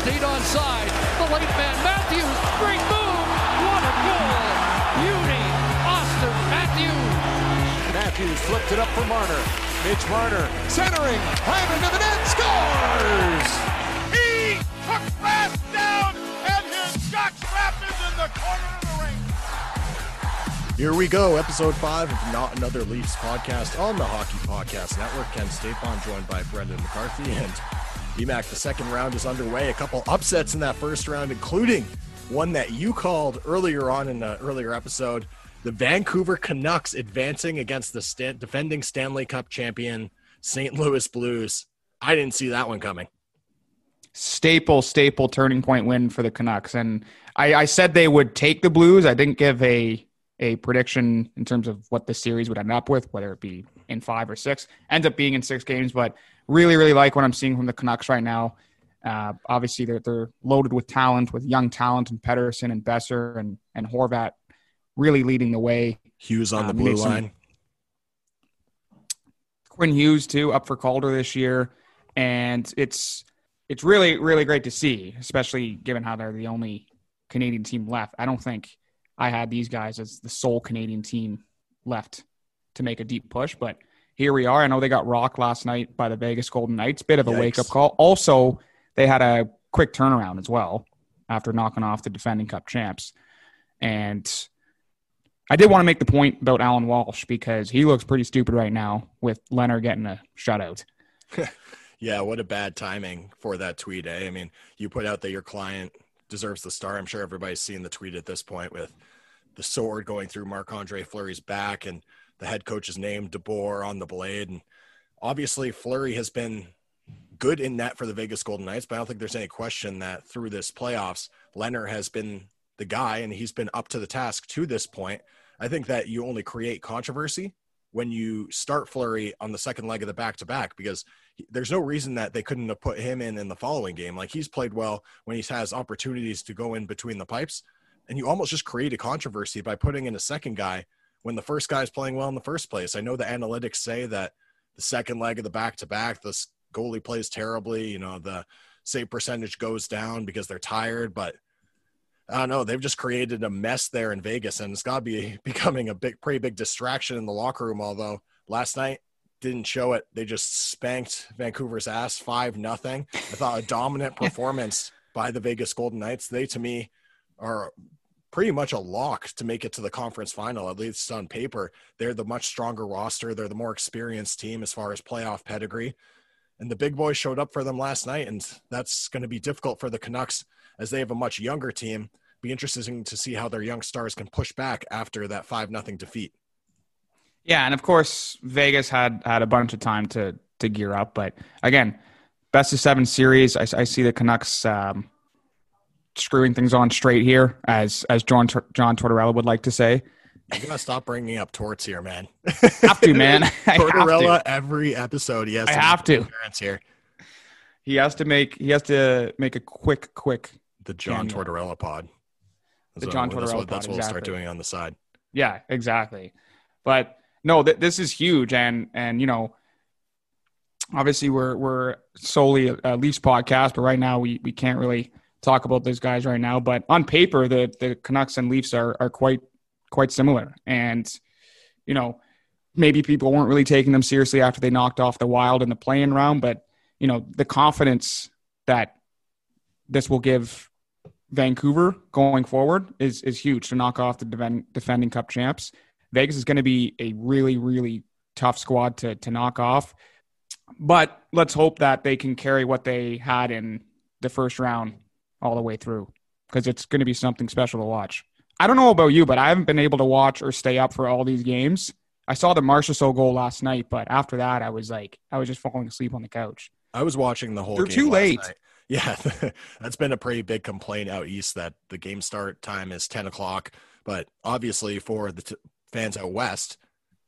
Rielly stayed on side. The late man Matthews. Great move. What a goal. Beauty. Auston Matthews. Matthews flipped it up for Marner. Mitch Marner centering. High into the net. Scores! He took fast down and his jockstrap is in the corner of the ring. Here we go, episode five of Not Another Leafs podcast on the Hockey Podcast Network. Ken Stapon joined by Brendan McCarthy and BMAC. The second round is underway. A couple upsets in that first round, including one that you called earlier on in the earlier episode. The Vancouver Canucks advancing against the defending Stanley Cup champion St. Louis Blues. I didn't see that one coming. Staple, staple turning point win for the Canucks. And I, I said they would take the Blues. I didn't give a a prediction in terms of what the series would end up with, whether it be in five or six. Ends up being in six games, but really, really like what I'm seeing from the Canucks right now. Uh, obviously, they're they're loaded with talent, with young talent, and Pettersson and Boeser and and Horvat really leading the way. Hughes on the Um, blue some- line. Quinn Hughes too up for Calder this year, and it's it's really really great to see, especially given how they're the only Canadian team left. I don't think I had these guys as the sole Canadian team left to make a deep push, but here we are. I know they got rocked last night by the Vegas Golden Knights, bit of a Yikes. wake up call. Also, they had a quick turnaround as well after knocking off the defending Cup champs, and I did want to make the point about Alan Walsh because he looks pretty stupid right now with Lehner getting a shutout. Yeah, what a bad timing for that tweet, eh? I mean, you put out that your client deserves the star. I'm sure everybody's seen the tweet at this point with the sword going through Marc Andre Fleury's back and the head coach's name, DeBoer, on the blade. And obviously, Fleury has been good in net for the Vegas Golden Knights, but I don't think there's any question that through this playoffs, Lehner has been the guy and he's been up to the task to this point. I think that you only create controversy when you start Fleury on the second leg of the back to back because there's no reason that they couldn't have put him in in the following game. Like he's played well when he has opportunities to go in between the pipes, and you almost just create a controversy by putting in a second guy when the first guy is playing well in the first place. I know the analytics say that the second leg of the back to back, this goalie plays terribly. You know the save percentage goes down because they're tired, but I don't know. They've just created a mess there in Vegas, and it's got to be becoming a big, pretty big distraction in the locker room. Although last night didn't show it, they just spanked Vancouver's ass five nothing. I thought a dominant performance by the Vegas Golden Knights. They, to me, are pretty much a lock to make it to the conference final, at least on paper. They're the much stronger roster. They're the more experienced team as far as playoff pedigree. And the big boys showed up for them last night, and that's going to be difficult for the Canucks as they have a much younger team. Be interesting to see how their young stars can push back after that five nothing defeat. Yeah, and of course Vegas had had a bunch of time to to gear up, but again, best of seven series. I, I see the Canucks um, screwing things on straight here, as as John John Tortorella would like to say. You gotta stop bringing up torts here, man. Have to, man. I Tortorella to. every episode. He has I to have to. here. He has to make he has to make a quick quick. The John. Tortorella pod. That's The what- John that's Tortorella what, That's pod, what we'll start doing on the side. Yeah, exactly. But no, th- this is huge, and and you know, obviously we're we're solely a, a Leafs podcast, but right now we we can't really talk about those guys right now. But on paper, the the Canucks and Leafs are are quite quite similar, and you know, maybe people weren't really taking them seriously after they knocked off the Wild in the playing round, but you know, the confidence that this will give Vancouver going forward is is huge to knock off the defend, defending Cup champs. Vegas is going to be a really really tough squad to to knock off. but let's hope that they can carry what they had in the first round all the way through because it's going to be something special to watch. I don't know about you, but I haven't been able to watch or stay up for all these games. I saw the Marchessault goal last night, but after that, I was like, I was just falling asleep on the couch. I was watching the whole. They're game too late. night. Yeah, that's been a pretty big complaint out east that the game start time is ten o'clock. But obviously, for the t- fans out west,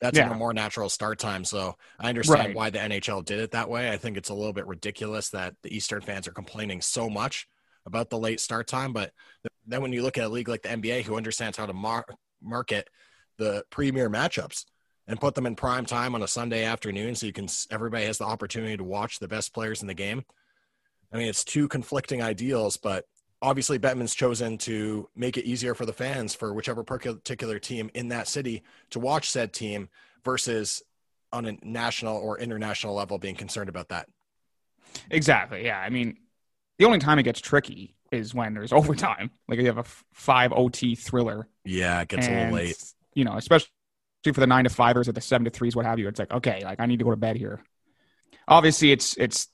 that's Yeah. a more natural start time. So I understand Right. why the NHL did it that way. I think it's a little bit ridiculous that the Eastern fans are complaining so much about the late start time. But then when you look at a league like the NBA, who understands how to mar- market the premier matchups and put them in prime time on a Sunday afternoon, so you can everybody has the opportunity to watch the best players in the game. I mean, it's two conflicting ideals, but obviously Bettman's chosen to make it easier for the fans for whichever particular team in that city to watch said team versus on a national or international level being concerned about that. Exactly. Yeah. I mean, the only time it gets tricky is when there's overtime. Like you have a five OT thriller. Yeah, it gets a little late. You know, especially for the nine to fivers or the seven to threes, what have you. It's like, okay, like I need to go to bed here. Obviously, it's it's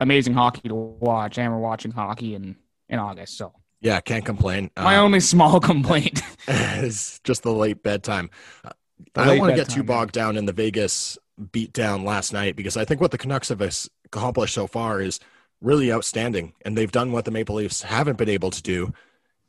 amazing hockey to watch, and we're watching hockey in in August. So Yeah, can't complain. my Uh, only small complaint. is just the late bedtime. Uh, The I don't want to get too bogged down in the Vegas beatdown last night because I think what the Canucks have accomplished so far is really outstanding, and they've done what the Maple Leafs haven't been able to do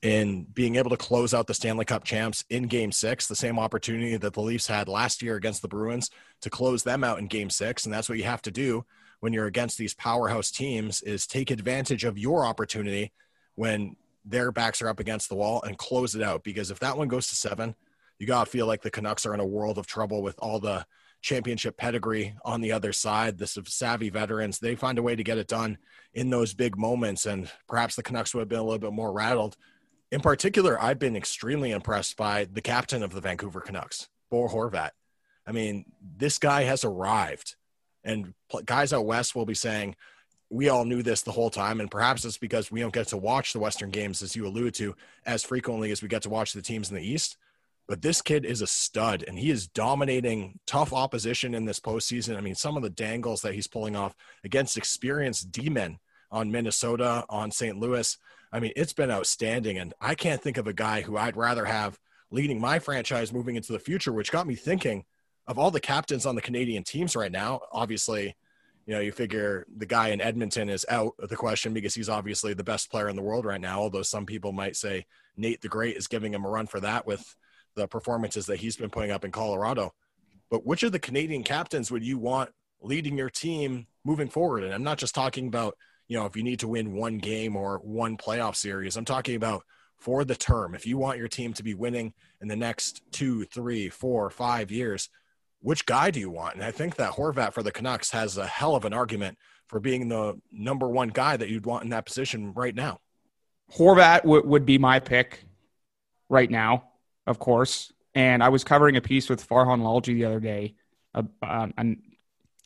in being able to close out the Stanley Cup champs in Game Six, the same opportunity that the Leafs had last year against the Bruins to close them out in Game Six, and that's what you have to do when you're against these powerhouse teams is take advantage of your opportunity when their backs are up against the wall and close it out. Because if that one goes to seven you got to feel like the Canucks are in a world of trouble with all the championship pedigree on the other side. The savvy veterans, they find a way to get it done in those big moments. And perhaps the Canucks would have been a little bit more rattled. In particular, I've been extremely impressed by the captain of the Vancouver Canucks, Bo Horvat. I mean, this guy has arrived. And guys out west will be saying, we all knew this the whole time. And perhaps it's because we don't get to watch the Western games, as you allude to, as frequently as we get to watch the teams in the East but this kid is a stud and he is dominating tough opposition in this postseason. I mean, some of the dangles that he's pulling off against experienced D men on Minnesota, on St. Louis. I mean, it's been outstanding. And I can't think of a guy who I'd rather have leading my franchise moving into the future, which got me thinking of all the captains on the Canadian teams right now. Obviously, you know, you figure the guy in Edmonton is out of the question because he's obviously the best player in the world right now. Although some people might say Nate the Great is giving him a run for that with the performances that he's been putting up in Colorado. But which of the Canadian captains would you want leading your team moving forward? And I'm not just talking about, you know, if you need to win one game or one playoff series. I'm talking about for the term. If you want your team to be winning in the next two, three, four, five years, which guy do you want? And I think that Horvat for the Canucks has a hell of an argument for being the number one guy that you'd want in that position right now. Horvat would would be my pick right now, of course. And I was covering a piece with Farhan Lalji the other day, uh, on on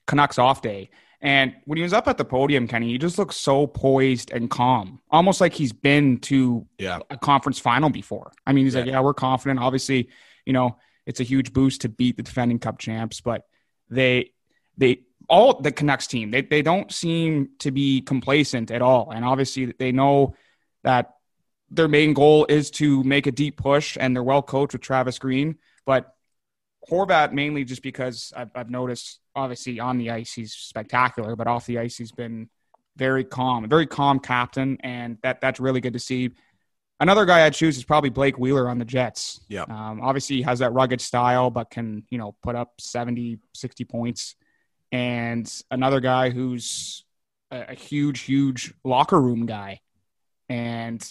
Canucks off day. And when he was up at the podium, Kenny, he just looked so poised and calm, almost like he's been to Yeah. a conference final before. I mean, he's like, yeah, we're confident. Obviously, you know, it's a huge boost to beat the defending cup champs, but they, they, all the Canucks team, they, they don't seem to be complacent at all. And obviously, they know that their main goal is to make a deep push, and they're well coached with Travis Green. But Horvat mainly just because I've, I've noticed, obviously on the ice he's spectacular, but off the ice he's been very calm, very calm captain, and that that's really good to see. Another guy I'd choose is probably Blake Wheeler on the Jets. Yeah. Um, obviously, he has that rugged style, but can, you know, put up 70, 60 points. And another guy who's a, a huge, huge locker room guy. And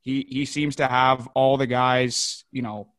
he, he seems to have all the guys, you know,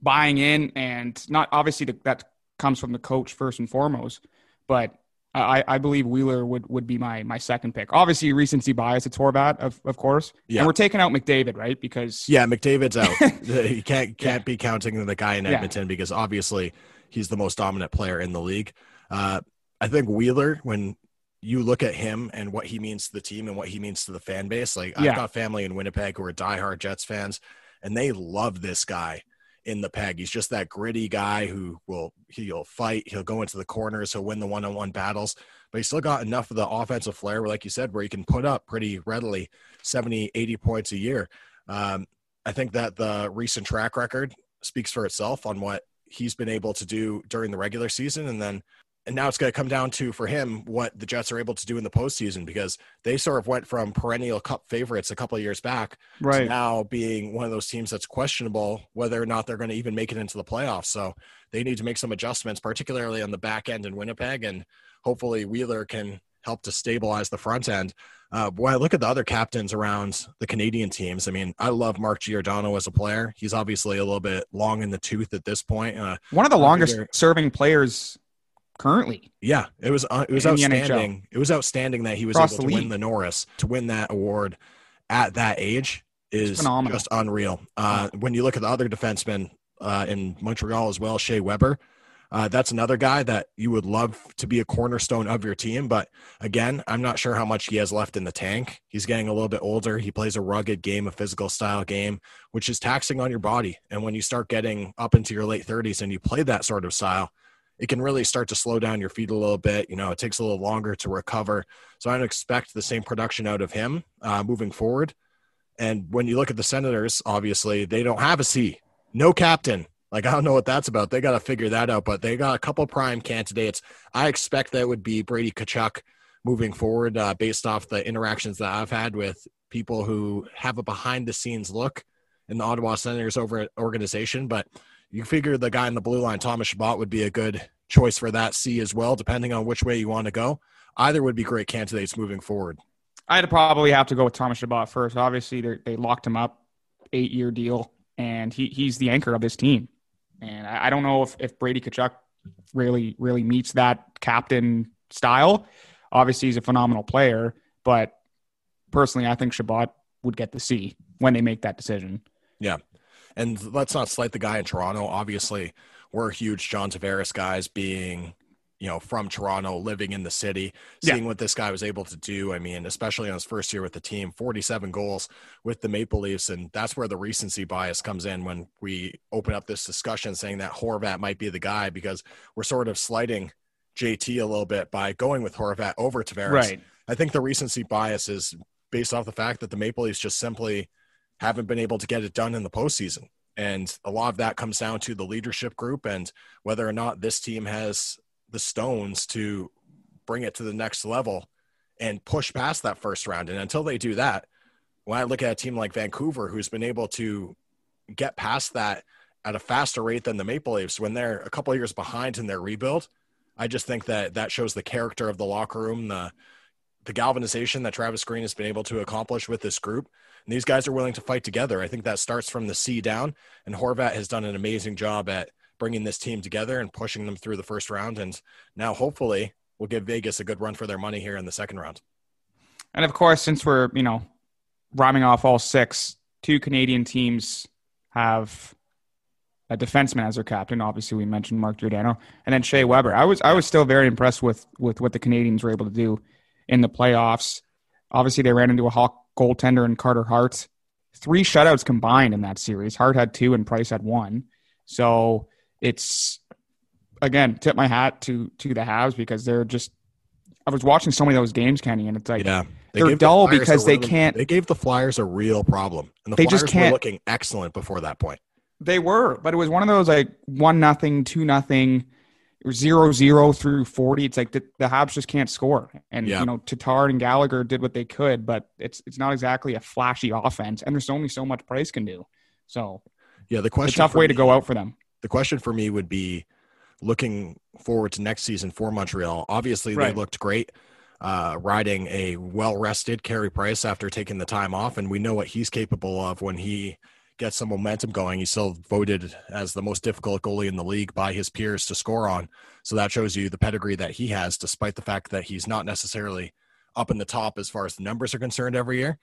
buying in and not obviously the, that comes from the coach first and foremost, but I, I believe Wheeler would, would be my my second pick. Obviously, recency bias. It's Horvat, of, of course. Yeah. And we're taking out McDavid, right? Because Yeah, McDavid's out. he can't can't be counting the guy in Yeah. Edmonton because obviously he's the most dominant player in the league. Uh, I think Wheeler, when you look at him and what he means to the team and what he means to the fan base, like Yeah. I've got family in Winnipeg who are diehard Jets fans, and they love this guy. in the peg. He's just that gritty guy who will he'll fight, he'll go into the corners, he'll win the one-on-one battles, but he's still got enough of the offensive flair, like you said, where he can put up pretty readily 70, 80 points a year. Um, I think that the recent track record speaks for itself on what he's been able to do during the regular season, and then and now it's going to come down to for him what the Jets are able to do in the postseason because they sort of went from perennial Cup favorites a couple of years back Right. to now being one of those teams that's questionable whether or not they're going to even make it into the playoffs. So they need to make some adjustments, particularly on the back end in Winnipeg, and hopefully Wheeler can help to stabilize the front end. Uh, when I look at the other captains around the Canadian teams, I mean, I love Mark Giordano as a player. He's obviously a little bit long in the tooth at this point. Uh, One of the longest figure- serving players currently. yeah, it was uh, it was In the NHL. outstanding. It was outstanding that he was Across able to win the Norris to win that award at that age is phenomenal. just unreal. Uh, when you look at the other defensemen uh, in Montreal as well, Shea Weber, uh, that's another guy that you would love to be a cornerstone of your team. But again, I'm not sure how much he has left in the tank. He's getting a little bit older. He plays a rugged game, a physical style game, which is taxing on your body. And when you start getting up into your late 30s and you play that sort of style, it can really start to slow down your feet a little bit. You know, it takes a little longer to recover. So I don't expect the same production out of him uh, moving forward. And when you look at the Senators, obviously they don't have a C, no captain. Like I don't know what that's about. They got to figure that out. But they got a couple prime candidates. I expect that would be Brady Tkachuk moving forward, uh, based off the interactions that I've had with people who have a behind the scenes look in the Ottawa Senators over organization. But you figure the guy in the blue line, Thomas Chabot, would be a good choice for that C as well, depending on which way you want to go. Either would be great candidates moving forward. I'd probably have to go with Thomas Chabot first. Obviously, they they locked him up, eight year deal, and he he's the anchor of this team. And I, I don't know if, if Brady Tkachuk really really meets that captain style. Obviously, he's a phenomenal player, but personally, I think Chabot would get the C when they make that decision. Yeah. And let's not slight the guy in Toronto. Obviously, we're huge John Tavares guys being, you know, from Toronto, living in the city, Yeah. seeing what this guy was able to do. I mean, especially on his first year with the team, 47 goals with the Maple Leafs. And that's where the recency bias comes in when we open up this discussion saying that Horvat might be the guy because we're sort of slighting JT a little bit by going with Horvat over Tavares. Right. I think the recency bias is based off the fact that the Maple Leafs just simply haven't been able to get it done in the postseason. And a lot of that comes down to the leadership group and whether or not this team has the stones to bring it to the next level and push past that first round. And until they do that, when I look at a team like Vancouver, who's been able to get past that at a faster rate than the Maple Leafs, when they're a couple years behind in their rebuild, I just think that that shows the character of the locker room, the the galvanization that Travis Green has been able to accomplish with this group. And these guys are willing to fight together. I think that starts from the C down, and Horvat has done an amazing job at bringing this team together and pushing them through the first round. And now, hopefully, we'll give Vegas a good run for their money here in the second round. And of course, since we're, you know, rhyming off all six, two Canadian teams have a defenseman as their captain. Obviously, we mentioned Mark Giordano and then Shea Weber. I was I was still very impressed with with what the Canadiens were able to do in the playoffs. Obviously, they ran into a Hawk goaltender in Carter Hart. Three shutouts combined in that series. Hart had two and Price had one. So it's again, tip my hat to to the Habs because they're just. I was watching so many of those games, Kenny, and it's like Yeah, They're gave the dull a because they can't- They gave the Flyers a real problem, and the They Flyers just can't- were looking excellent before that point. They were, but it was one of those like one nothing, two nothing, zero zero through forty. It's like the, the Habs just can't score, and Yeah. you know Tatar and Gallagher did what they could, but it's it's not exactly a flashy offense, and there's only so much Price can do. So Yeah, the question a tough way to go out for them. the question for me would be looking forward to next season for Montreal. Obviously, Right. they looked great uh, riding a well rested Carey Price after taking the time off, and we know what he's capable of when he gets some momentum going. He's still voted as the most difficult goalie in the league by his peers to score on. So that shows you the pedigree that he has, despite the fact that he's not necessarily up in the top as far as the numbers are concerned every year.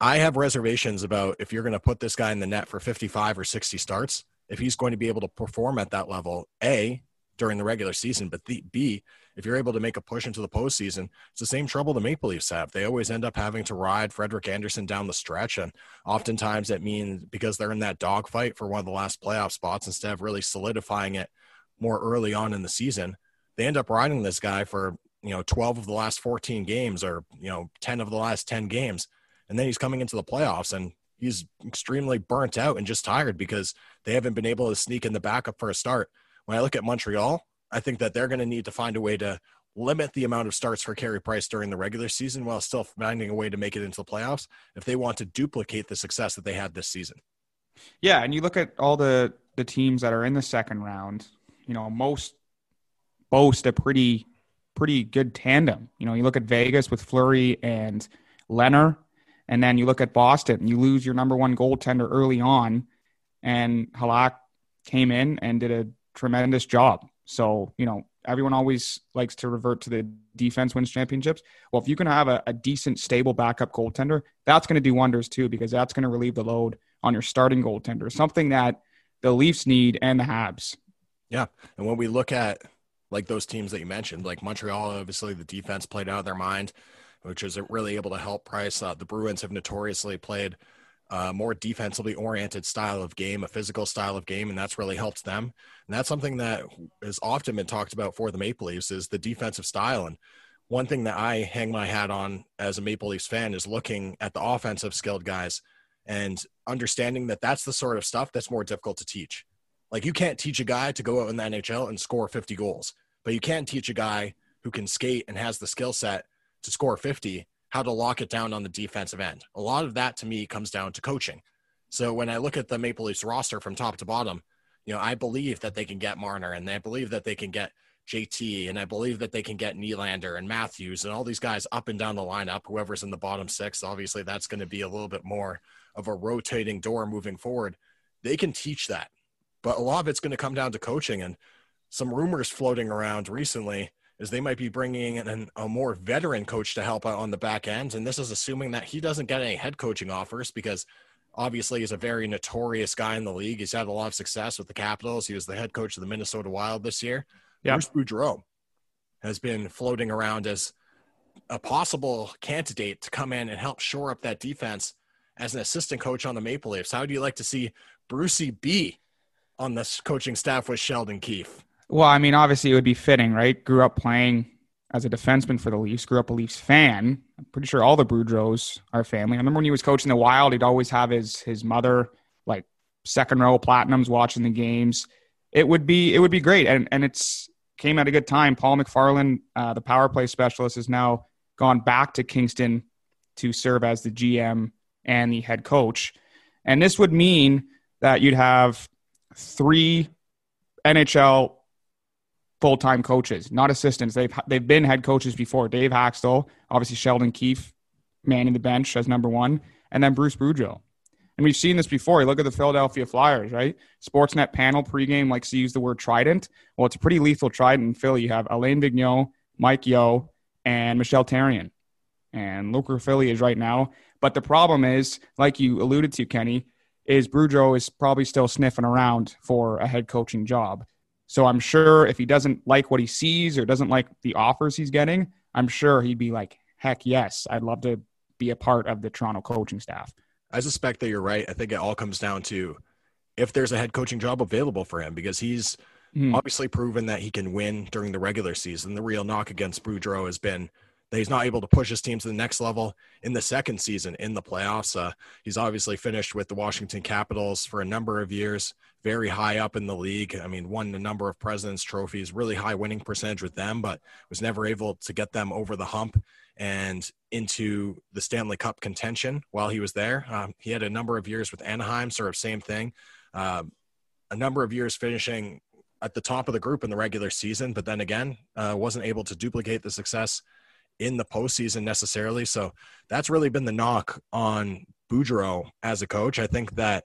I have reservations about if you're going to put this guy in the net for 55 or 60 starts, if he's going to be able to perform at that level, A, during the regular season, but the, B, if you're able to make a push into the postseason, it's the same trouble the Maple Leafs have. They always end up having to ride Frederik Andersen down the stretch. And oftentimes that means because they're in that dogfight for one of the last playoff spots, instead of really solidifying it more early on in the season, they end up riding this guy for, you know, 12 of the last 14 games or, you know, 10 of the last 10 games. And then he's coming into the playoffs and he's extremely burnt out and just tired because they haven't been able to sneak in the backup for a start. When I look at Montreal, I think that they're going to need to find a way to limit the amount of starts for Carey Price during the regular season while still finding a way to make it into the playoffs if they want to duplicate the success that they had this season. Yeah, and you look at all the the teams that are in the second round, you know, most boast a pretty pretty good tandem. You know, you look at Vegas with Fleury and Lehner, and then you look at Boston, you lose your number one goaltender early on, and Halak came in and did a tremendous job. So, you know, everyone always likes to revert to the defense wins championships. Well, if you can have a, a decent, stable backup goaltender, that's going to do wonders too, because that's going to relieve the load on your starting goaltender, something that the Leafs need and the Habs. Yeah. And when we look at like those teams that you mentioned, like Montreal, obviously the defense played out of their mind, which is really able to help Price. Uh, the Bruins have notoriously played a more defensively oriented style of game, a physical style of game, and that's really helped them. And that's something that has often been talked about for the Maple Leafs is the defensive style. And one thing that I hang my hat on as a Maple Leafs fan is looking at the offensive skilled guys and understanding that that's the sort of stuff that's more difficult to teach. Like you can't teach a guy to go out in the NHL and score 50 goals, but you can teach a guy who can skate and has the skill set to score 50 how to lock it down on the defensive end. A lot of that to me comes down to coaching. So when I look at the Maple Leafs roster from top to bottom, you know, I believe that they can get Marner and I believe that they can get JT and I believe that they can get Nylander and Matthews and all these guys up and down the lineup. Whoever's in the bottom six, obviously that's going to be a little bit more of a rotating door moving forward. They can teach that, but a lot of it's going to come down to coaching and some rumors floating around recently is they might be bringing in a more veteran coach to help out on the back end. And this is assuming that he doesn't get any head coaching offers because obviously he's a very notorious guy in the league. He's had a lot of success with the Capitals. He was the head coach of the Minnesota Wild this year. Yep. Bruce Boudreau has been floating around as a possible candidate to come in and help shore up that defense as an assistant coach on the Maple Leafs. How do you like to see Brucey B on this coaching staff with Sheldon Keefe? Well, I mean, obviously it would be fitting, right? Grew up playing as a defenseman for the Leafs, grew up a Leafs fan. I'm pretty sure all the Boudreaus are family. I remember when he was coaching the Wild, he'd always have his his mother like second row platinums watching the games. It would be it would be great, and and it's came at a good time. Paul McFarland, uh, the power play specialist, has now gone back to Kingston to serve as the GM and the head coach, and this would mean that you'd have three NHL full time coaches, not assistants. They've they've been head coaches before. Dave Hakstol, obviously Sheldon Keefe, manning the bench as number one, and then Bruce Boudreau. And we've seen this before. You look at the Philadelphia Flyers, right? Sportsnet panel pregame likes to use the word trident. Well, it's a pretty lethal trident in Philly. You have Alain Vigneault, Mike Yeo, and Michel Therrien. And look where Philly is right now. But the problem is, like you alluded to, Kenny, is Boudreau is probably still sniffing around for a head coaching job. So I'm sure if he doesn't like what he sees or doesn't like the offers he's getting, I'm sure he'd be like, heck yes, I'd love to be a part of the Toronto coaching staff. I suspect that you're right. I think it all comes down to if there's a head coaching job available for him because he's mm. obviously proven that he can win during the regular season. The real knock against Boudreau has been that he's not able to push his team to the next level in the second season in the playoffs. Uh, he's obviously finished with the Washington Capitals for a number of years, very high up in the league. I mean, won a number of President's trophies, really high winning percentage with them, but was never able to get them over the hump and into the Stanley Cup contention while he was there. Um, he had a number of years with Anaheim, sort of same thing. Uh, a number of years finishing at the top of the group in the regular season, but then again, uh, wasn't able to duplicate the success in the postseason necessarily. So that's really been the knock on Boudreau as a coach. I think that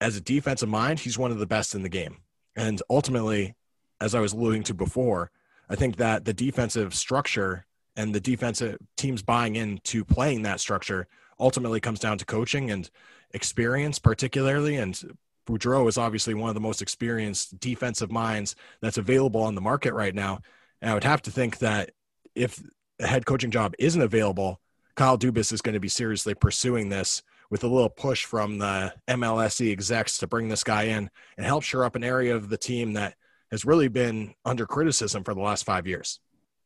as a defensive mind, he's one of the best in the game. And ultimately, as I was alluding to before, I think that the defensive structure and the defensive teams buying into playing that structure ultimately comes down to coaching and experience, particularly. And Boudreau is obviously one of the most experienced defensive minds that's available on the market right now. And I would have to think that if a head coaching job isn't available, Kyle Dubas is going to be seriously pursuing this with a little push from the MLSE execs to bring this guy in and help shore up an area of the team that has really been under criticism for the last five years.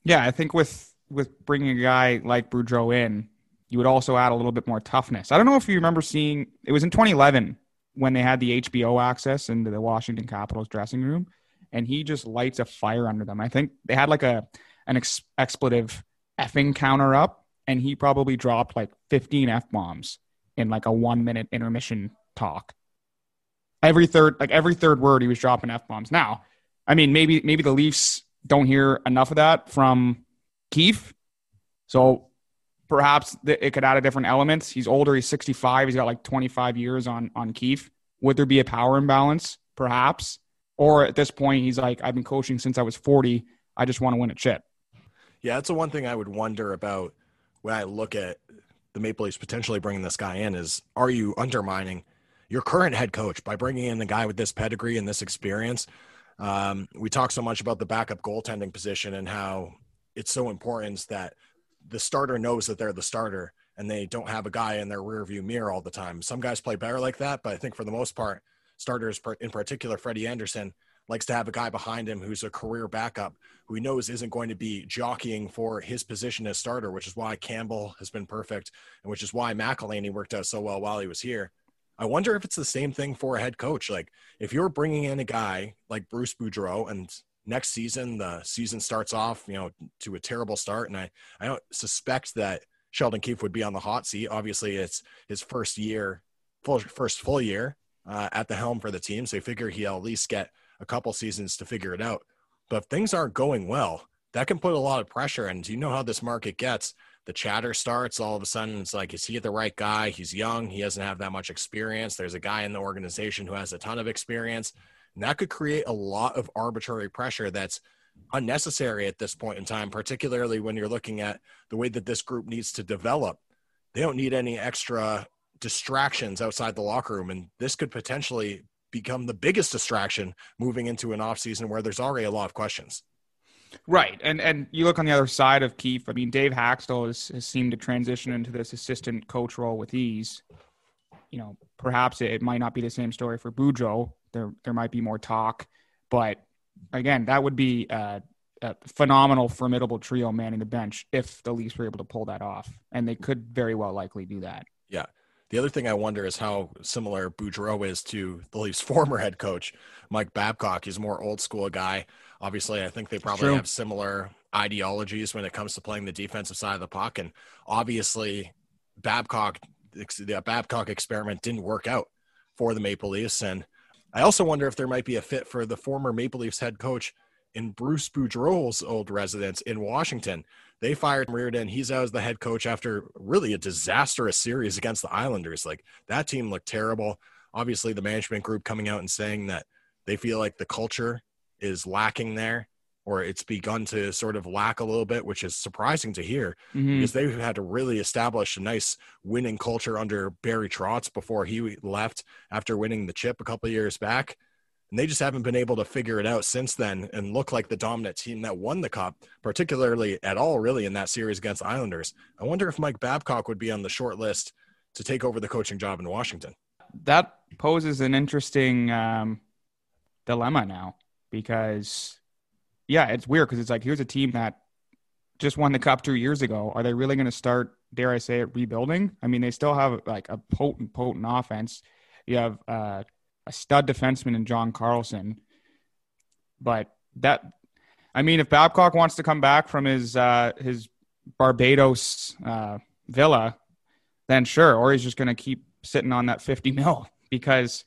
Yeah, I think with with bringing a guy like Boudreau in, you would also add a little bit more toughness. I don't know if you remember seeing it was in 2011 when they had the HBO access into the Washington Capitals dressing room, and he just lights a fire under them. I think they had like a an ex- expletive effing counter up, and he probably dropped like 15 f bombs in like a one minute intermission talk. Every third, like every third word, he was dropping f bombs. Now, I mean, maybe maybe the Leafs don't hear enough of that from Keefe, so perhaps it could add a different element. He's older. He's 65. He's got like 25 years on on Keefe. Would there be a power imbalance? Perhaps. Or at this point, he's like, I've been coaching since I was 40. I just want to win a chip. Yeah, that's the one thing I would wonder about when I look at the Maple Leafs potentially bringing this guy in is are you undermining your current head coach by bringing in the guy with this pedigree and this experience? Um, we talk so much about the backup goaltending position and how it's so important that the starter knows that they're the starter and they don't have a guy in their rearview mirror all the time. Some guys play better like that, but I think for the most part, starters in particular, Freddie Andersen likes to have a guy behind him who's a career backup who he knows isn't going to be jockeying for his position as starter, which is why Campbell has been perfect and which is why McElhinney worked out so well while he was here. I wonder if it's the same thing for a head coach. Like if you're bringing in a guy like Bruce Boudreau and next season the season starts off, you know, to a terrible start, and I I don't suspect that Sheldon Keefe would be on the hot seat. Obviously, it's his first year, full first full year uh, at the helm for the team, so you figure he'll at least get a couple seasons to figure it out. But if things aren't going well, that can put a lot of pressure. And you know how this market gets. The chatter starts all of a sudden. It's like, is he the right guy? He's young. He doesn't have that much experience. There's a guy in the organization who has a ton of experience. And that could create a lot of arbitrary pressure that's unnecessary at this point in time, particularly when you're looking at the way that this group needs to develop. They don't need any extra distractions outside the locker room. And this could potentially become the biggest distraction moving into an offseason where there's already a lot of questions. Right. And and you look on the other side of Keefe. I mean, Dave Hakstol has, has seemed to transition into this assistant coach role with ease. You know, perhaps it, it might not be the same story for Boudreau. There there might be more talk, but again, that would be a, a phenomenal, formidable trio manning the bench if the Leafs were able to pull that off, and they could very well likely do that. Yeah. The other thing I wonder is how similar Boudreau is to the Leafs' former head coach, Mike Babcock. He's a more old school guy. Obviously, I think they probably True. have similar ideologies when it comes to playing the defensive side of the puck. And obviously, Babcock, the Babcock experiment didn't work out for the Maple Leafs. And I also wonder if there might be a fit for the former Maple Leafs head coach in Bruce Boudreau's old residence in Washington. They fired Reirden. He's out as the head coach after really a disastrous series against the Islanders. Like that team looked terrible. Obviously, the management group coming out and saying that they feel like the culture is lacking there or it's begun to sort of lack a little bit, which is surprising to hear mm-hmm. because they've had to really establish a nice winning culture under Barry Trotz before he left after winning the chip a couple years back and they just haven't been able to figure it out since then and look like the dominant team that won the cup, particularly at all, really, in that series against Islanders. I wonder if Mike Babcock would be on the short list to take over the coaching job in Washington. That poses an interesting um, dilemma now because, yeah, it's weird because it's like here's a team that just won the cup two years ago. Are they really going to start, dare I say it, rebuilding? I mean, they still have like a potent, potent offense. You have uh, a stud defenseman in John Carlson. But that, I mean, if Babcock wants to come back from his uh, his Barbados uh, villa, then sure. Or he's just going to keep sitting on that fifty mil because,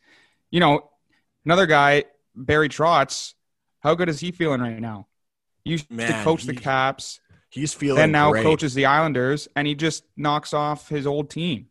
you know, another guy, Barry Trotz. How good is he feeling right now? He used Man, to coach the Caps. He's feeling and now great. coaches the Islanders, and he just knocks off his old team.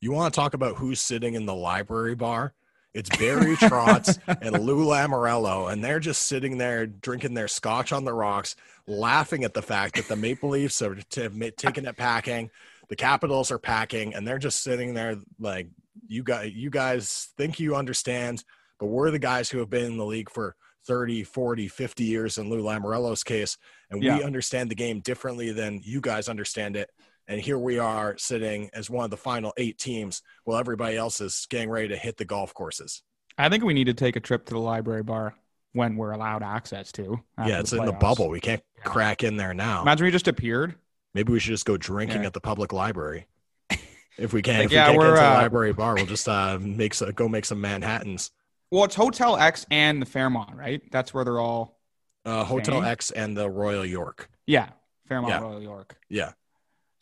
You want to talk about who's sitting in the library bar? It's Barry Trotz and Lou Lamoriello, and they're just sitting there drinking their scotch on the rocks, laughing at the fact that the Maple Leafs are t- taking it packing, the Capitals are packing, and they're just sitting there like, "You guys, you guys think you understand, but we're the guys who have been in the league for 30, 40, 50 years in Lou Lamoriello's case, and Yeah. we understand the game differently than you guys understand it. And here we are sitting as one of the final eight teams while everybody else is getting ready to hit the golf courses. I think we need to take a trip to the library bar when we're allowed access to. yeah, it's in the bubble. We can't Yeah. crack in there now. Imagine we just appeared. Maybe we should just go drinking Yeah. at the public library. If we can, Like, if yeah, we can't get to the uh, library bar, we'll just uh, make some, go make some Manhattans. Well, it's Hotel X and the Fairmont, right? That's where they're all. Uh, Hotel X and the Royal York. Yeah, Fairmont Yeah. Royal York. Yeah.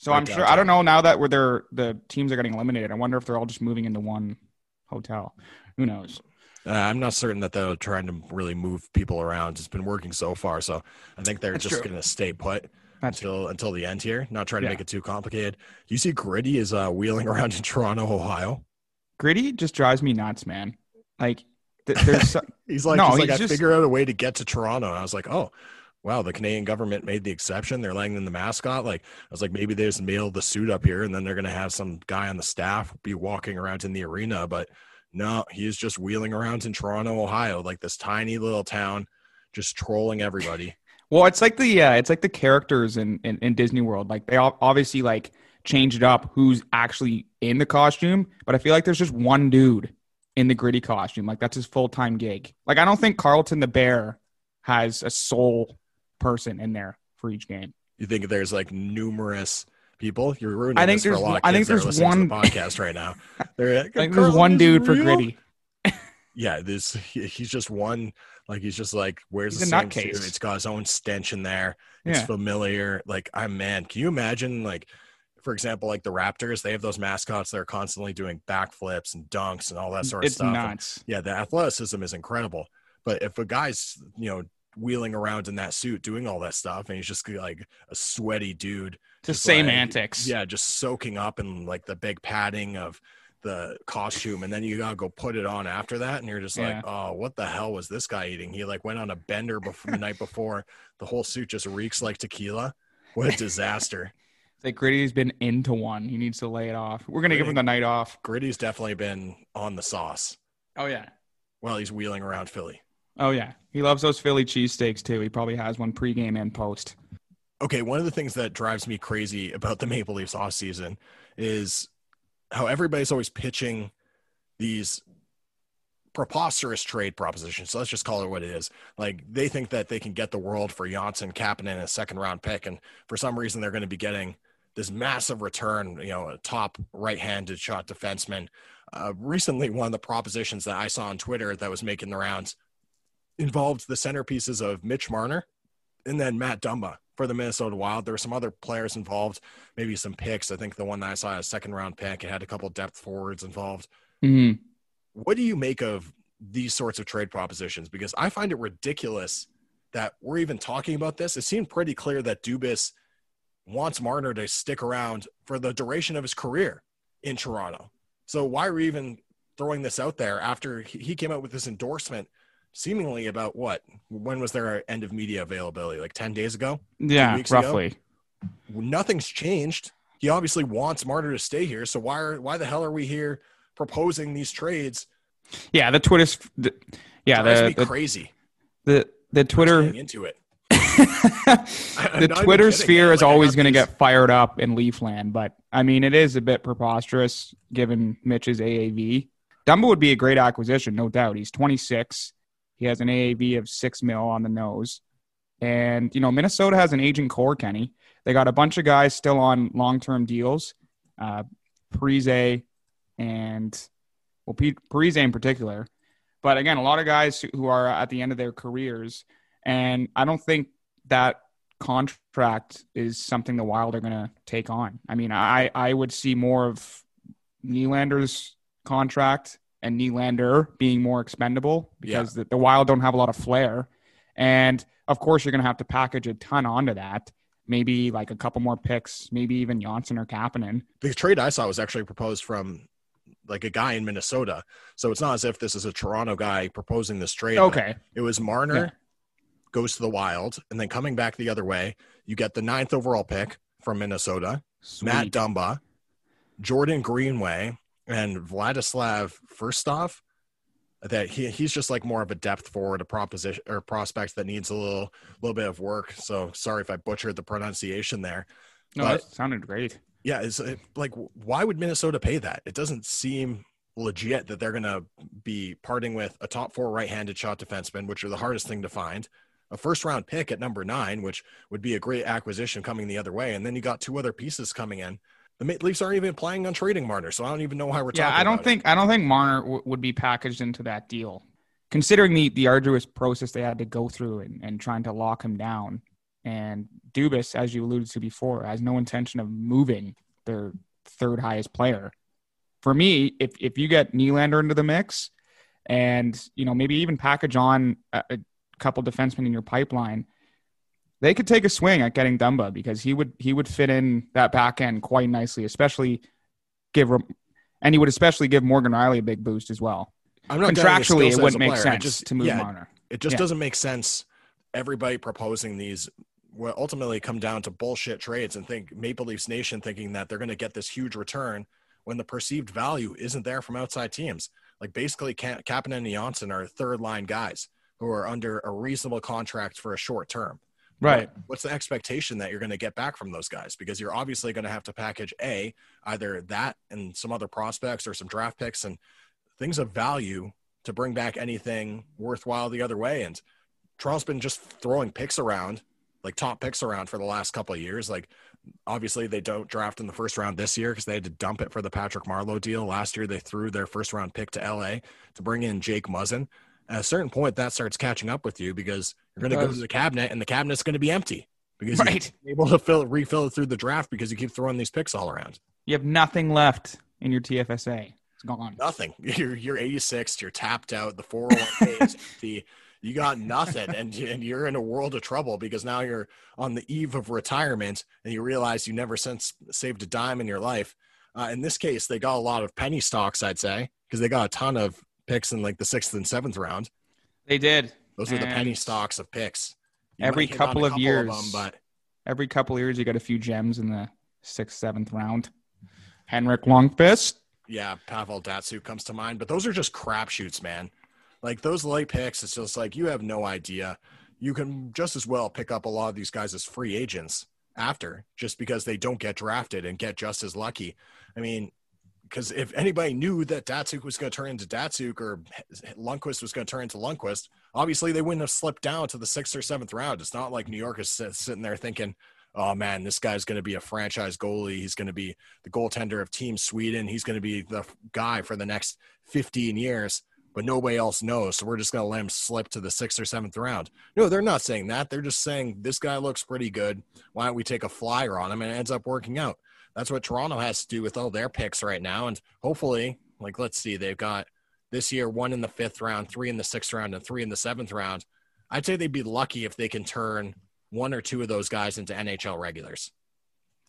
So I'm sure. I don't know now that where they're the teams are getting eliminated. I wonder if they're all just moving into one hotel. Who knows? Uh, I'm not certain that they're trying to really move people around. It's been working so far, so I think they're That's just going to stay put That's until until the end here. Not trying to Yeah. make it too complicated. You see, Gritty is uh, wheeling around in Toronto, Ohio. gritty. Just drives me nuts, man. Like th- there's so- He's like, No, he's like, he's I just- figured out a way to get to Toronto. And I was like, oh, wow, the Canadian government made the exception. They're letting in the mascot. Like, I was like, maybe they just mailed the suit up here and then they're going to have some guy on the staff be walking around in the arena. But no, he's just wheeling around in Toronto, Ohio, like this tiny little town, just trolling everybody. well, it's like the uh, it's like the characters in, in in Disney World. Like they obviously like changed up who's actually in the costume, but I feel like there's just one dude in the gritty costume. Like that's his full time gig. Like I don't think Carlton the Bear has a sole person in there for each game. You think there's like numerous people? You're ruining I think this for a there's lot of one- I think there's one- the podcast right now. They're like, I think there's one dude for gritty. Yeah, this he's just one. Like he's just like where's He's the nutcase. It's got his own stench in there. It's Yeah. familiar. Like I'm man. Can you imagine like, for example, like the Raptors? They have those mascots that are constantly doing backflips and dunks and all that sort of It's stuff. And, nuts. yeah, the athleticism is incredible. But if a guy's you know wheeling around in that suit doing all that stuff and he's just like a sweaty dude The same like- antics. yeah, just soaking up in like the big padding of the costume, and then you gotta go put it on after that, and you're just Yeah. like, oh, what the hell was this guy eating? He like went on a bender before the night before. The whole suit just reeks like tequila. What a disaster! It's like Gritty's been into one. He needs to lay it off. We're gonna give him the night off. Gritty's definitely been on the sauce Oh yeah. while he's wheeling around Philly. Oh yeah. He loves those Philly cheesesteaks too. He probably has one pregame and post. Okay, one of the things that drives me crazy about the Maple Leafs off season is how everybody's always pitching these preposterous trade propositions. So let's just call it what it is. Like they think that they can get the world for Johnsson, Kapanen, and a second round pick, and for some reason they're going to be getting this massive return. You know, a top right-handed shot defenseman. Uh, recently, one of the propositions that I saw on Twitter that was making the rounds involved the centerpieces of Mitch Marner and then Matt Dumba for the Minnesota Wild. There were some other players involved, maybe some picks. I think the one that I saw a second round pick. It had a couple depth forwards involved. Mm-hmm. What do you make of these sorts of trade propositions? Because I find it ridiculous that we're even talking about this. It seemed pretty clear that Dubas wants Marner to stick around for the duration of his career in Toronto. So why are we even throwing this out there after he came out with this endorsement seemingly about what? When was their end of media availability? Like 10 days ago? Yeah, weeks ago? roughly. nothing's changed. He obviously wants Marner to stay here. So why are why the hell are we here proposing these trades? Yeah, the Twitter's the, yeah, Drives the, the, crazy. the the Twitter into it. the I'm not even Twitter sphere is Like, always going to get fired up in Leafland, but I mean, it is a bit preposterous given Mitch's AAV. Dumba would be a great acquisition, no doubt. He's 26. He has an AAV of six mil on the nose, and you know Minnesota has an aging core. Kenny, they got a bunch of guys still on long-term deals. Uh, Parise and well, Pete, Parise in particular, but again, a lot of guys who- who are at the end of their careers, and I don't think that contract is something the Wild are going to take on. I mean, I I would see more of Nylander's contract and Nylander being more expendable because the, the Wild don't have a lot of flair, and of course you're going to have to package a ton onto that. Maybe like a couple more picks, maybe even Johnsson or Kapanen. The trade I saw was actually proposed from like a guy in Minnesota. So it's not as if this is a Toronto guy proposing this trade. Okay, It was Marner Yeah. goes to the Wild, and then coming back the other way, you get the ninth overall pick from Minnesota, Matt Dumba, Jordan Greenway, and Vladislav Firstov. that he, he's just like more of a depth forward, a proposition or prospect that needs a little little bit of work. So sorry if I butchered the pronunciation there. No, But- that sounded great. Yeah, it's like why would Minnesota pay that? It doesn't seem legit that they're going to be parting with a top four right-handed shot defenseman, which are the hardest thing to find. A first round pick at number nine, which would be a great acquisition coming the other way, and then you got two other pieces coming in. The Leafs aren't even planning on trading Marner, so I don't even know why we're Yeah, talking. I don't about it. think I don't think Marner w- would be packaged into that deal, considering the the arduous process they had to go through and, and trying to lock him down. And Dubas, as you alluded to before, has no intention of moving their third highest player. For me, if if you get Nylander into the mix, and you know maybe even package on a, a couple defensemen in your pipeline, they could take a swing at getting Dumba because he would he would fit in that back end quite nicely, especially give and he would especially give Morgan Rielly a big boost as well. I'm not doubting his skill Contractually, it wouldn't make sense just- to move yeah, Marner. It just Yeah. doesn't make sense. Everybody proposing these will ultimately come down to bullshit trades and think Maple Leafs Nation thinking that they're going to get this huge return when the perceived value isn't there from outside teams. Like basically, Kapanen and Johnsson are third line guys who are under a reasonable contract for a short term. Right. What's the expectation that you're going to get back from those guys? Because you're obviously going to have to package a either that and some other prospects or some draft picks and things of value to bring back anything worthwhile the other way. And Toronto's been just throwing picks around, like top picks around for the last couple of years. Like obviously they don't draft in the first round this year because they had to dump it for the Patrick Marleau deal. Last year they threw their first round pick to LA to bring in Jake Muzzin. At a certain point, that starts catching up with you because you're going to go to the cabinet and the cabinet's going to be empty because Right. you're able to fill refill it through the draft because you keep throwing these picks all around. You have nothing left in your TFSA. It's gone. Nothing. You're you're 86. You're tapped out. The 401k is empty. You got nothing, and and you're in a world of trouble because now you're on the eve of retirement, and you realize you never since saved a dime in your life. Uh, in this case, they got a lot of penny stocks, I'd say, because they got a ton of picks in like the sixth and seventh round. They did. Those are the penny stocks of picks. You every might hit on a couple of years. them, but Every couple of years, you get a few gems in the sixth, seventh round. Henrik Lundqvist. yeah, Pavel Datsyuk comes to mind, but those are just crapshoots, man. Like those late picks, it's just like you have no idea. You can just as well pick up a lot of these guys as free agents after, just because they don't get drafted and get just as lucky. I mean, because if anybody knew that Datsyuk was going to turn into Datsyuk or Lundqvist was going to turn into Lundqvist, obviously they wouldn't have slipped down to the sixth or seventh round. It's not like New York is sitting there thinking, oh man, this guy's going to be a franchise goalie. He's going to be the goaltender of Team Sweden. He's going to be the guy for the next 15 years, but nobody else knows. So we're just going to let him slip to the sixth or seventh round. No, they're not saying that. They're just saying this guy looks pretty good. Why don't we take a flyer on him? And it ends up working out. That's what Toronto has to do with all their picks right now. And hopefully, like, let's see, they've got this year one in the fifth round, three in the sixth round, and three in the seventh round. I'd say they'd be lucky if they can turn one or two of those guys into NHL regulars.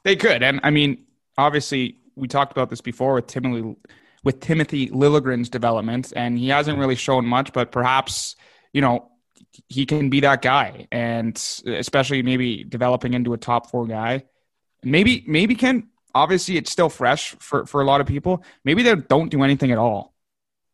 They could, and I mean, obviously, we talked about this before with Timothy with Timothy Liljegren's development, and he hasn't really shown much, but perhaps you know he can be that guy, and especially maybe developing into a top four guy. Maybe, maybe can obviously it's still fresh for for a lot of people. Maybe they don't do anything at all.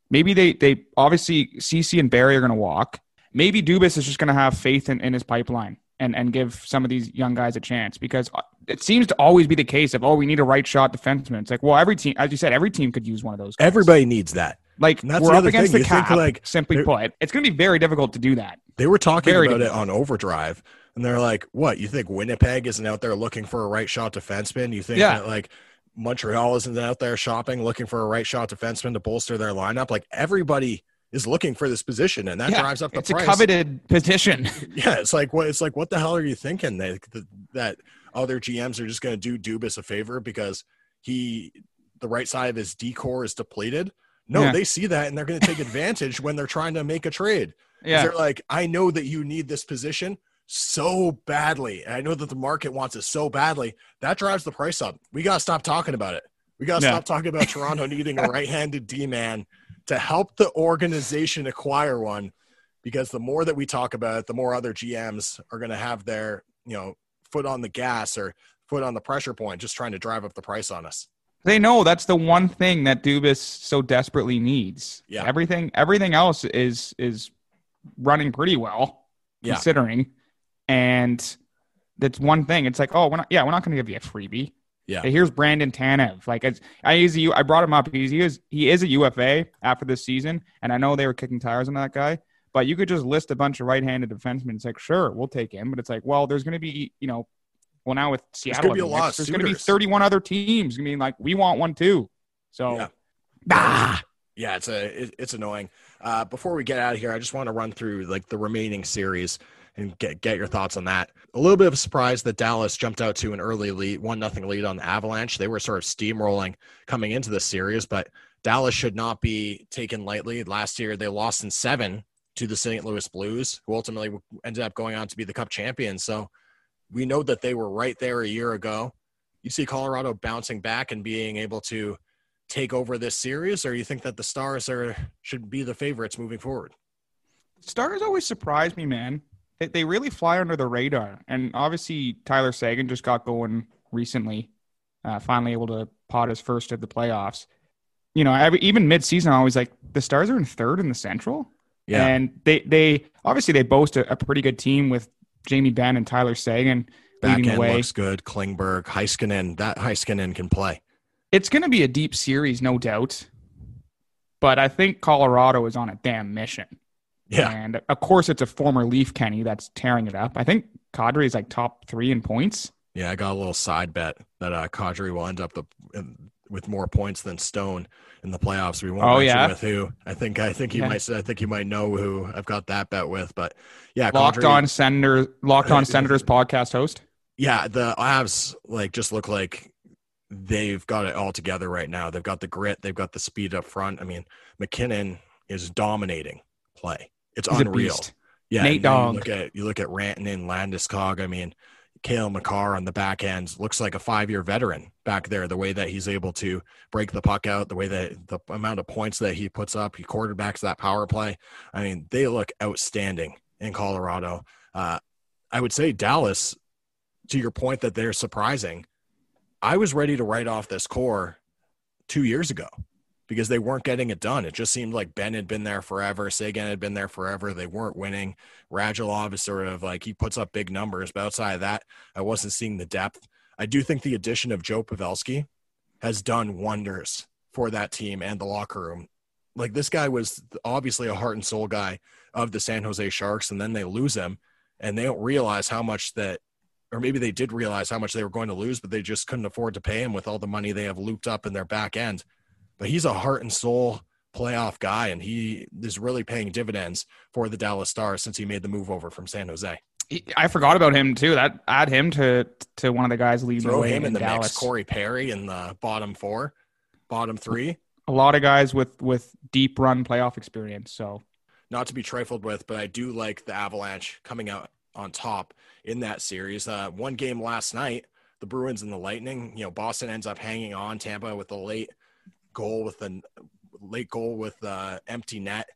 Maybe they they obviously Ceci and Barrie are going to walk. Maybe Dubas is just going to have faith in, in his pipeline and and give some of these young guys a chance because uh, it seems to always be the case of oh we need a right shot defenseman. It's like well every team as you said every team could use one of those. Guys. Everybody needs that. like that's we're up against thing. the You think, cap. like, simply put, it's going to be very difficult to do that. They were talking Very about it on Overdrive, and they're like, "What? You think Winnipeg isn't out there looking for a right shot defenseman? You think Yeah. that like Montreal isn't out there shopping looking for a right shot defenseman to bolster their lineup? Like everybody is looking for this position, and that yeah, drives up the it's price. a coveted position. Yeah, it's like what it's like. What the hell are you thinking that that, that other GMs are just going to do Dubas a favor because he the right side of his decor is depleted? No, Yeah. they see that and they're going to take advantage when they're trying to make a trade. yeah, They're like, I know that you need this position so badly. And I know that the market wants it so badly. That drives the price up. We got to stop talking about it. We got to stop talking about Toronto needing a right handed D man to help the organization acquire one. Because the more that we talk about it, the more other GMs are going to have their, you know, foot on the gas or foot on the pressure point, just trying to drive up the price on us. They know that's the one thing that Dubas so desperately needs. Yeah. Everything everything else is is running pretty well, Yeah. considering. And that's one thing. It's like, oh, we're not yeah, we're not gonna give you a freebie. Yeah. Hey, here's Brandon Tanev. Like it's, I he's a U- I brought him up. He's he is he is a UFA after this season, and I know they were kicking tires on that guy. But you could just list a bunch of right-handed defensemen. It's like, sure, we'll take him. But it's like, well, there's going to be, you know, well now with Seattle, gonna be there's going to be 31 other teams. I mean, like we want one too. So, Yeah. ah, Yeah, it's a it, it's annoying. Uh, before we get out of here, I just want to run through like the remaining series and get get your thoughts on that. A little bit of a surprise that Dallas jumped out to an early lead, one nothing lead on the Avalanche. They were sort of steamrolling coming into this series, but Dallas should not be taken lightly. Last year, they lost in seven to the St. Louis Blues, who ultimately ended up going on to be the Cup champions. So we know that they were right there a year ago. You see Colorado bouncing back and being able to take over this series, or you think that the Stars are should be the favorites moving forward? Stars always surprise me, man. They, they really fly under the radar. And obviously, Tyler Seguin just got going recently, uh, finally able to pot his first of the playoffs. You know, every, even mid-season, I was like, the Stars are in third in the Central. And they, they obviously they boast a, a pretty good team with Jamie Benn and Tyler Seguin back leading end the way. looks good. Klingberg, Heiskanen, that Heiskanen can play. It's going to be a deep series, no doubt. But I think Colorado is on a damn mission. Yeah, And of course, it's a former Leaf Kenny that's tearing it up. I think Kadri is like top three in points. yeah. I got a little side bet that uh, Kadri will end up the, with more points than Stone in the playoffs. We won't Oh, yeah? with who. I think I think you Yeah. might I think you might know who I've got that bet with. But yeah, Locked Kadri- on Senator, Locked on Senators podcast host. Yeah, the Avs like just look like they've got it all together right now. They've got the grit, they've got the speed up front. I mean, MacKinnon is dominating play. It's He's unreal. Yeah, Nate Dogg. You look at you look at Rantanen, Landeskog. I mean, Cale Makar on the back end looks like a five year veteran back there. The way that he's able to break the puck out, the way that the amount of points that he puts up, he quarterbacks that power play. I mean, they look outstanding in Colorado. Uh, I would say Dallas, to your point that they're surprising. I was ready to write off this core two years ago because they weren't getting it done. It just seemed like Benn had been there forever. Seguin had been there forever. They weren't winning. Radulov is sort of like he puts up big numbers, but outside of that, I wasn't seeing the depth. I do think the addition of Joe Pavelski has done wonders for that team and the locker room. Like this guy was obviously a heart and soul guy of the San Jose Sharks, and then they lose him, and they don't realize how much that, or maybe they did realize how much they were going to lose, but they just couldn't afford to pay him with all the money they have looped up in their back end but he's a heart and soul playoff guy, and he is really paying dividends for the Dallas Stars since he made the move over from San Jose. I forgot about him too. That add him to to one of the guys leading the Throw him in the Dallas. mix. Corey Perry in the bottom four, bottom three. A lot of guys with with deep run playoff experience. So Not to be trifled with, but I do like the Avalanche coming out on top in that series. Uh, one game last night, the Bruins and the Lightning. You know, Boston ends up hanging on Tampa with the late goal with a late goal with uh, empty net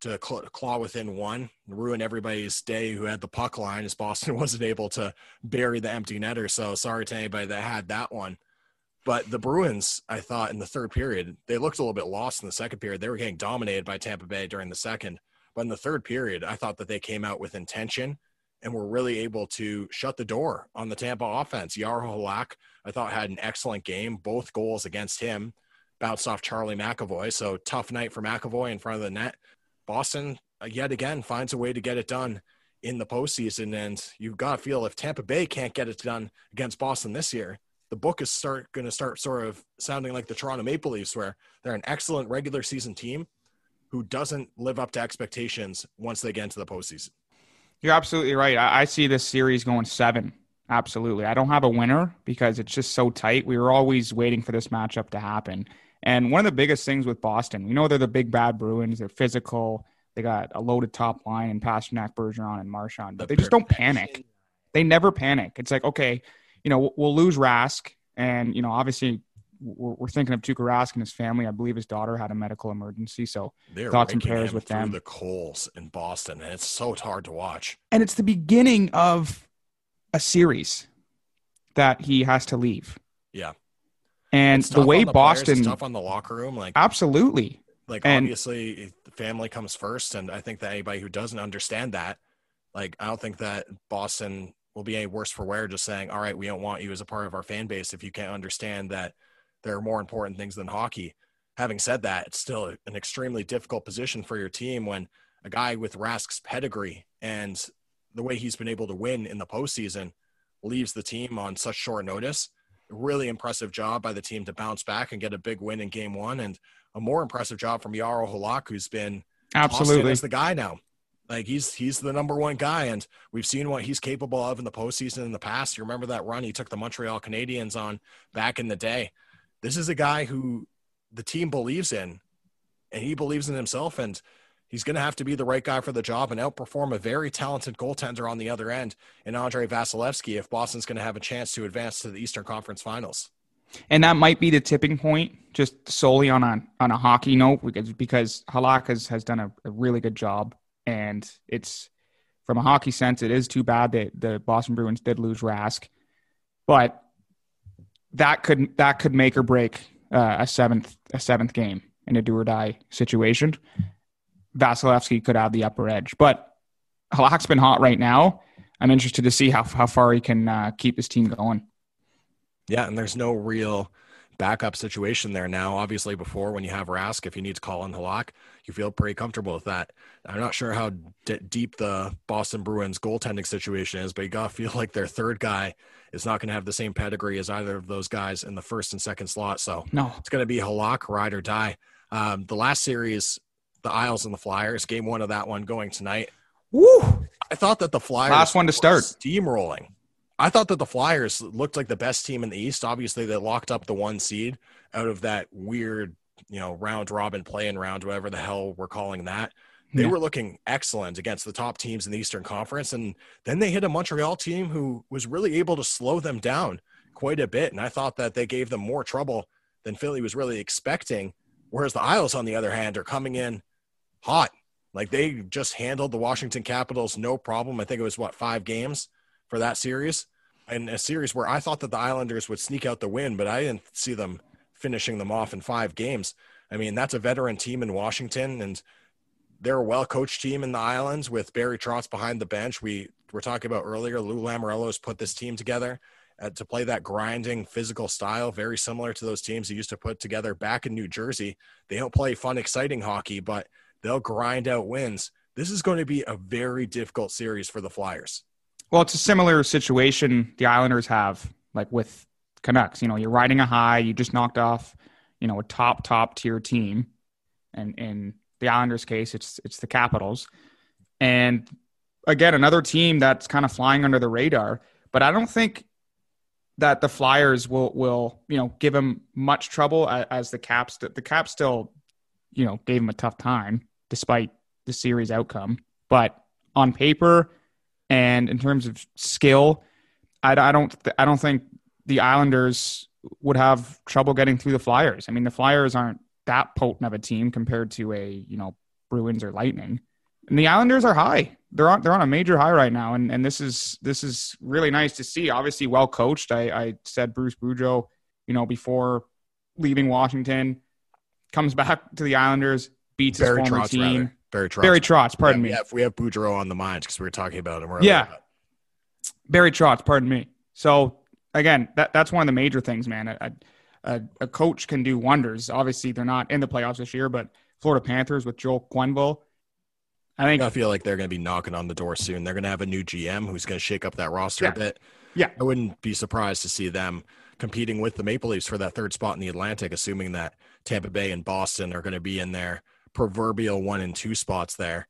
to cl- claw within one, ruin everybody's day who had the puck line as Boston wasn't able to bury the empty netter. So sorry to anybody that had that one. But the Bruins, I thought in the third period, they looked a little bit lost in the second period. They were getting dominated by Tampa Bay during the second. But in the third period, I thought that they came out with intention and were really able to shut the door on the Tampa offense. Jaro Halak, I thought, had an excellent game. Both goals against him bounced off Charlie McAvoy. So tough night for McAvoy in front of the net. Boston, uh, yet again, finds a way to get it done in the postseason. And you've got to feel if Tampa Bay can't get it done against Boston this year, the book is start going to start sort of sounding like the Toronto Maple Leafs, where they're an excellent regular season team who doesn't live up to expectations once they get into the postseason. you're absolutely right. I, I see this series going seven. Absolutely. I don't have a winner because it's just so tight. We were always waiting for this matchup to happen. And one of the biggest things with Boston, you know, they're the big bad Bruins. They're physical. They got a loaded top line and Pastrnak, Bergeron, and Marchand, but they just don't panic. They never panic. It's like, okay, you know, we'll, lose Rask. And, you know, obviously we're, we're thinking of Tuukka Rask and his family. I believe his daughter had a medical emergency. So They're thoughts and prayers with them. the coals in Boston, and it's so hard to watch. and it's the beginning of a series that he has to leave. Yeah. And the way the Boston, tough on the locker room. Like absolutely. like And- obviously family comes first and i think that anybody who doesn't understand that like i don't think that boston will be any worse for wear just saying all right we don't want you as a part of our fan base if you can't understand that there are more important things than hockey having said that it's still an extremely difficult position for your team when a guy with rask's pedigree and the way he's been able to win in the postseason leaves the team on such short notice really impressive job by the team to bounce back and get a big win in game one and a more impressive job from Jaro Halak, who's been Absolutely. as the guy now. Like he's he's the number one guy, and we've seen what he's capable of in the postseason in the past. You remember that run he took the Montreal Canadiens on back in the day. This is a guy who the team believes in, and he believes in himself, and he's going to have to be the right guy for the job and outperform a very talented goaltender on the other end in Andrei Vasilevskiy if Boston's going to have a chance to advance to the Eastern Conference Finals. and that might be the tipping point, just solely on a on a hockey note, because because Halak has, has done a, a really good job, and it's from a hockey sense, it is too bad that the Boston Bruins did lose Rask, but that could that could make or break uh, a seventh a seventh game in a do or die situation. Vasilevskiy could have the upper edge, but Halak's been hot right now. I'm interested to see how how far he can uh, keep his team going. Yeah, and there's no real backup situation there now. Obviously, before when you have Rask, if you need to call in Halak, you feel pretty comfortable with that. I'm not sure how d- deep the Boston Bruins goaltending situation is, but you got to feel like their third guy is not going to have the same pedigree as either of those guys in the first and second slot. So No, it's going to be Halak, ride or die. Um, the last series, the Isles and the Flyers, game one of that one going tonight. woo! I thought that the Flyers Last one to were start. steamrolling. I thought that the Flyers looked like the best team in the East. Obviously, they locked up the one seed out of that weird, you know, round robin playing round, whatever the hell we're calling that. They Yeah. were looking excellent against the top teams in the Eastern Conference, and then they hit a Montreal team who was really able to slow them down quite a bit. And I thought that they gave them more trouble than Philly was really expecting. Whereas the Isles, on the other hand, are coming in hot. Like they just handled the Washington Capitals no problem. I think it was what five games for that series, and a series where I thought that the Islanders would sneak out the win, but I didn't see them finishing them off in five games. I mean, that's a veteran team in Washington, and they're a well coached team in the Islands with Barry Trotz behind the bench. We were talking about earlier. Lou Lamoriello has put this team together uh, to play that grinding physical style, very similar to those teams he used to put together back in New Jersey. They don't play fun, exciting hockey, but they'll grind out wins. This is going to be a very difficult series for the Flyers. Well, it's a similar situation the Islanders have, like with Canucks. You know, you're riding a high. You just knocked off, you know, a top top tier team, and in the Islanders' case, it's it's the Capitals, and again another team that's kind of flying under the radar. But I don't think that the Flyers will will you know give them much trouble as, the Caps. The Caps still, you know, gave them a tough time despite the series outcome. But on paper and in terms of skill, I, I don't I don't think the Islanders would have trouble getting through the Flyers. I mean, the Flyers aren't that potent of a team compared to a you know Bruins or Lightning, and the Islanders are high. They're on they're on a major high right now, and and this is this is really nice to see. Obviously, well coached. I, I said Bruce Boudreau, you know, before leaving Washington, comes back to the Islanders, beats Barry his former Trotz, team. rather. Barry Trotz. Barry Trotz, pardon Yeah, me. We have, we have Boudreau on the minds because we were talking about him. Yeah. Barry Trotz, pardon me. So again, that that's one of the major things, man. A, a, a coach can do wonders. Obviously, they're not in the playoffs this year, but Florida Panthers with Joel Quenneville, I think I feel like they're going to be knocking on the door soon. They're going to have a new GM who's going to shake up that roster Yeah. a bit. Yeah. I wouldn't be surprised to see them competing with the Maple Leafs for that third spot in the Atlantic, assuming that Tampa Bay and Boston are going to be in their proverbial one and two spots there.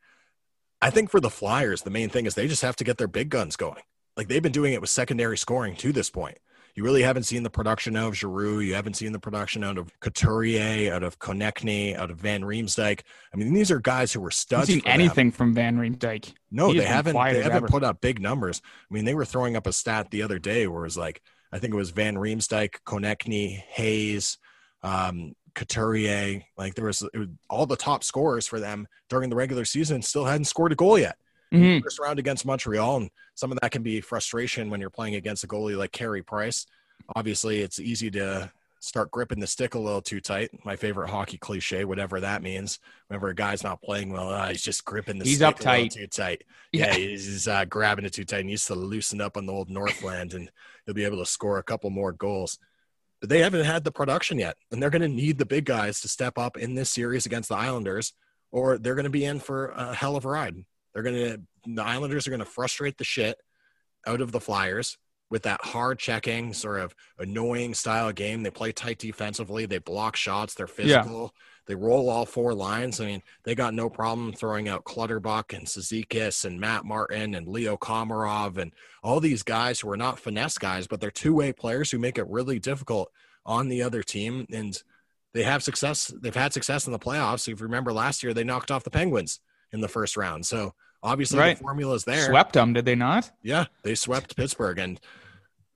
I think for the Flyers, the main thing is they just have to get their big guns going. Like they've been doing it with secondary scoring to this point. You really haven't seen the production out of Giroux. You haven't seen the production out of Couturier, out of Konecny, out of Van Riemsdyk. I mean, these are guys who were studs. seen anything from Van Riemsdyk. No, He they haven't. They haven't ever. put up big numbers. I mean, they were throwing up a stat the other day where it was like, I think it was Van Riemsdyk, Konecny, Hayes, um, Couturier. Like there was, it was all the top scorers for them during the regular season still hadn't scored a goal yet. Mhm. First round against Montreal, and some of that can be frustration when you're playing against a goalie like Carey Price. Obviously, it's easy to start gripping the stick a little too tight. My favorite hockey cliche, whatever that means. Whenever a guy's not playing well, uh, he's just gripping the He's stick uptight. too tight. Yeah. Yeah, he's, he's, uh, grabbing it too tight. He needs to loosen up on the old Northland, and he'll be able to score a couple more goals. But they haven't had the production yet, and they're going to need the big guys to step up in this series against the Islanders, or they're going to be in for a hell of a ride. They're going to the Islanders are going to frustrate the shit out of the Flyers with that hard checking, sort of annoying style of game. They play tight defensively. They block shots. They're Yeah. They roll all four lines. I mean, they got no problem throwing out Clutterbuck and Cizikas and Matt Martin and Leo Komarov and all these guys who are not finesse guys, but they're two-way players who make it really difficult on the other team. And they have success. They've had success in the playoffs. If you remember last year, they knocked off the Penguins in the first round. So obviously Right. the formula is there. Swept them, did they not? Yeah, they swept Pittsburgh, and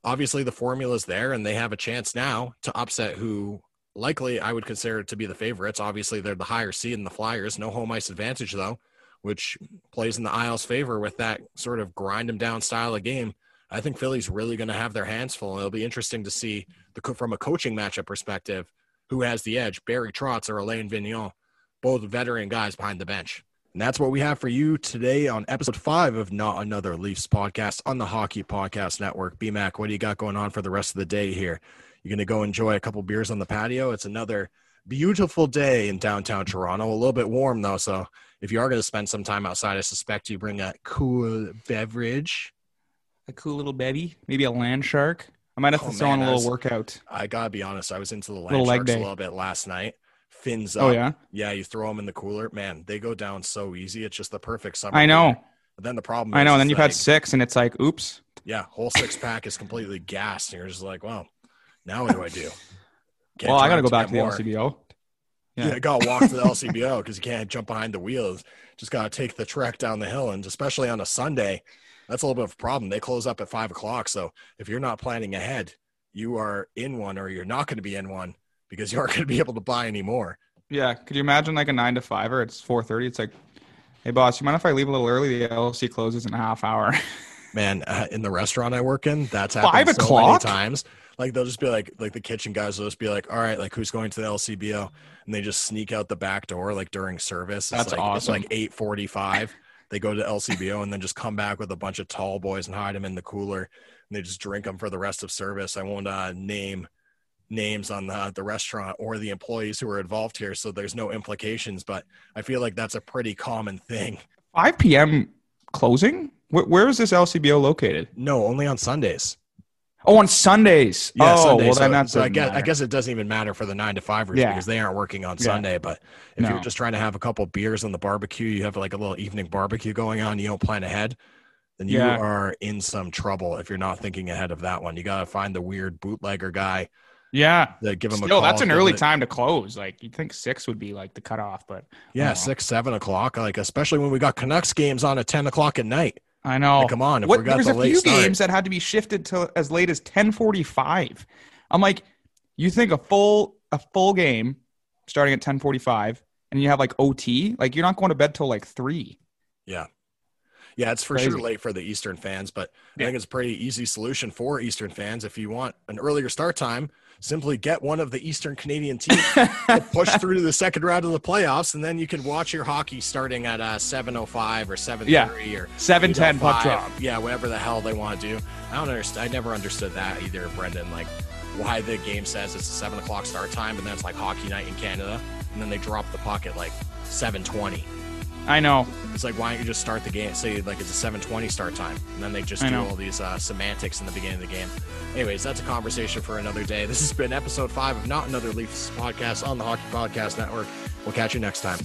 obviously the formula's there, and they have a chance now to upset who likely I would consider it to be the favorites. Obviously, they're the higher seed in the Flyers, no home ice advantage though, which plays in the Isles' favor with that sort of grind them down style of game. I think Philly's really going to have their hands full. It'll be interesting to see the from a coaching matchup perspective who has the edge, Barry Trotz or Alain Vigneault, both veteran guys behind the bench. And that's what we have for you today on episode five of Not Another Leafs podcast on the Hockey Podcast Network. BMAC, what do you got going on for the rest of the day here? You're going to go enjoy a couple beers on the patio. It's another beautiful day in downtown Toronto. A little bit warm though, so if you are going to spend some time outside, I suspect you bring a cool beverage. A cool little baby, maybe a land shark. I might have to Oh, throw on man, a I little was- workout. I gotta be honest, I was into the land Little sharks a little bit last night. Fins oh, up. Oh yeah, Yeah, you throw them in the cooler. Man, they go down so easy. It's just the perfect summer. I know, then the problem I is, know. And then you've like, had six, and it's like, oops. yeah, whole six pack is completely gassed. And you're just like, well, now what do I do? Can't well, I got to go back to the. LCBO. Yeah, Yeah. got to walk to the LCBO because you can't jump behind the wheels. Just got to take the trek down the hill. And especially on a Sunday, that's a little bit of a problem. They close up at five o'clock. So if you're not planning ahead, you are in one or you're not going to be in one because you aren't going to be able to buy any more. Yeah, could you imagine like a nine to five or it's four thirty? It's like, hey boss, you mind if I leave a little early? The LC closes in a half hour. man uh, in the restaurant i work in that's happened Five so many o'clock? times like they'll just be like like the kitchen guys will just be like all right like who's going to the lcbo and they just sneak out the back door like during service it's That's like awesome. it's like 8.45 they go to lcbo and then just come back with a bunch of tall boys and hide them in the cooler and they just drink them for the rest of service i won't uh, name names on the, the restaurant or the employees who are involved here so there's no implications but i feel like that's a pretty common thing Five p.m. closing. Where, where is this LCBO located? no only on sundays Oh, on Sundays. Yeah, oh, Sunday. well so, then that's. so I guess I guess it doesn't even matter for the nine to fivers Yeah. because they aren't working on Yeah. Sunday. But if No. you're just trying to have a couple beers on the barbecue, you have like a little evening barbecue going on, you don't plan ahead, then you Yeah. are in some trouble if you're not thinking ahead of that one. You gotta find the weird bootlegger guy Yeah. that give him a Still, call. that's an early a- time to close. Like you'd think six would be like the cutoff, but Yeah, six, seven o'clock. Like especially when we got Canucks games on at ten o'clock at night. I know. Like, come on, what, got there's the a few start. games that had to be shifted to as late as 10:45. I'm like, you think a full a full game starting at 10:45, and you have like OT, like you're not going to bed till like three. Yeah. Yeah, it's for Crazy. sure late for the Eastern fans, but I think it's a pretty easy solution for Eastern fans. If you want an earlier start time, simply get one of the Eastern Canadian teams, to push through to the second round of the playoffs, and then you can watch your hockey starting at uh, 7.05 or 7.30 or 7:10 puck drop. Yeah, whatever the hell they want to do. I don't understand. I never understood that either, Brendan. Like, why the game says it's a 7 o'clock start time, and then it's like hockey night in Canada, and then they drop the puck at like 7.20. I know. It's like why don't you just start the game? Say like it's a 7:20 start time, and then they just I do know. all these uh, semantics in the beginning of the game. Anyways, that's a conversation for another day. This has been episode five of Not Another Leafs podcast on the Hockey Podcast Network. We'll catch you next time.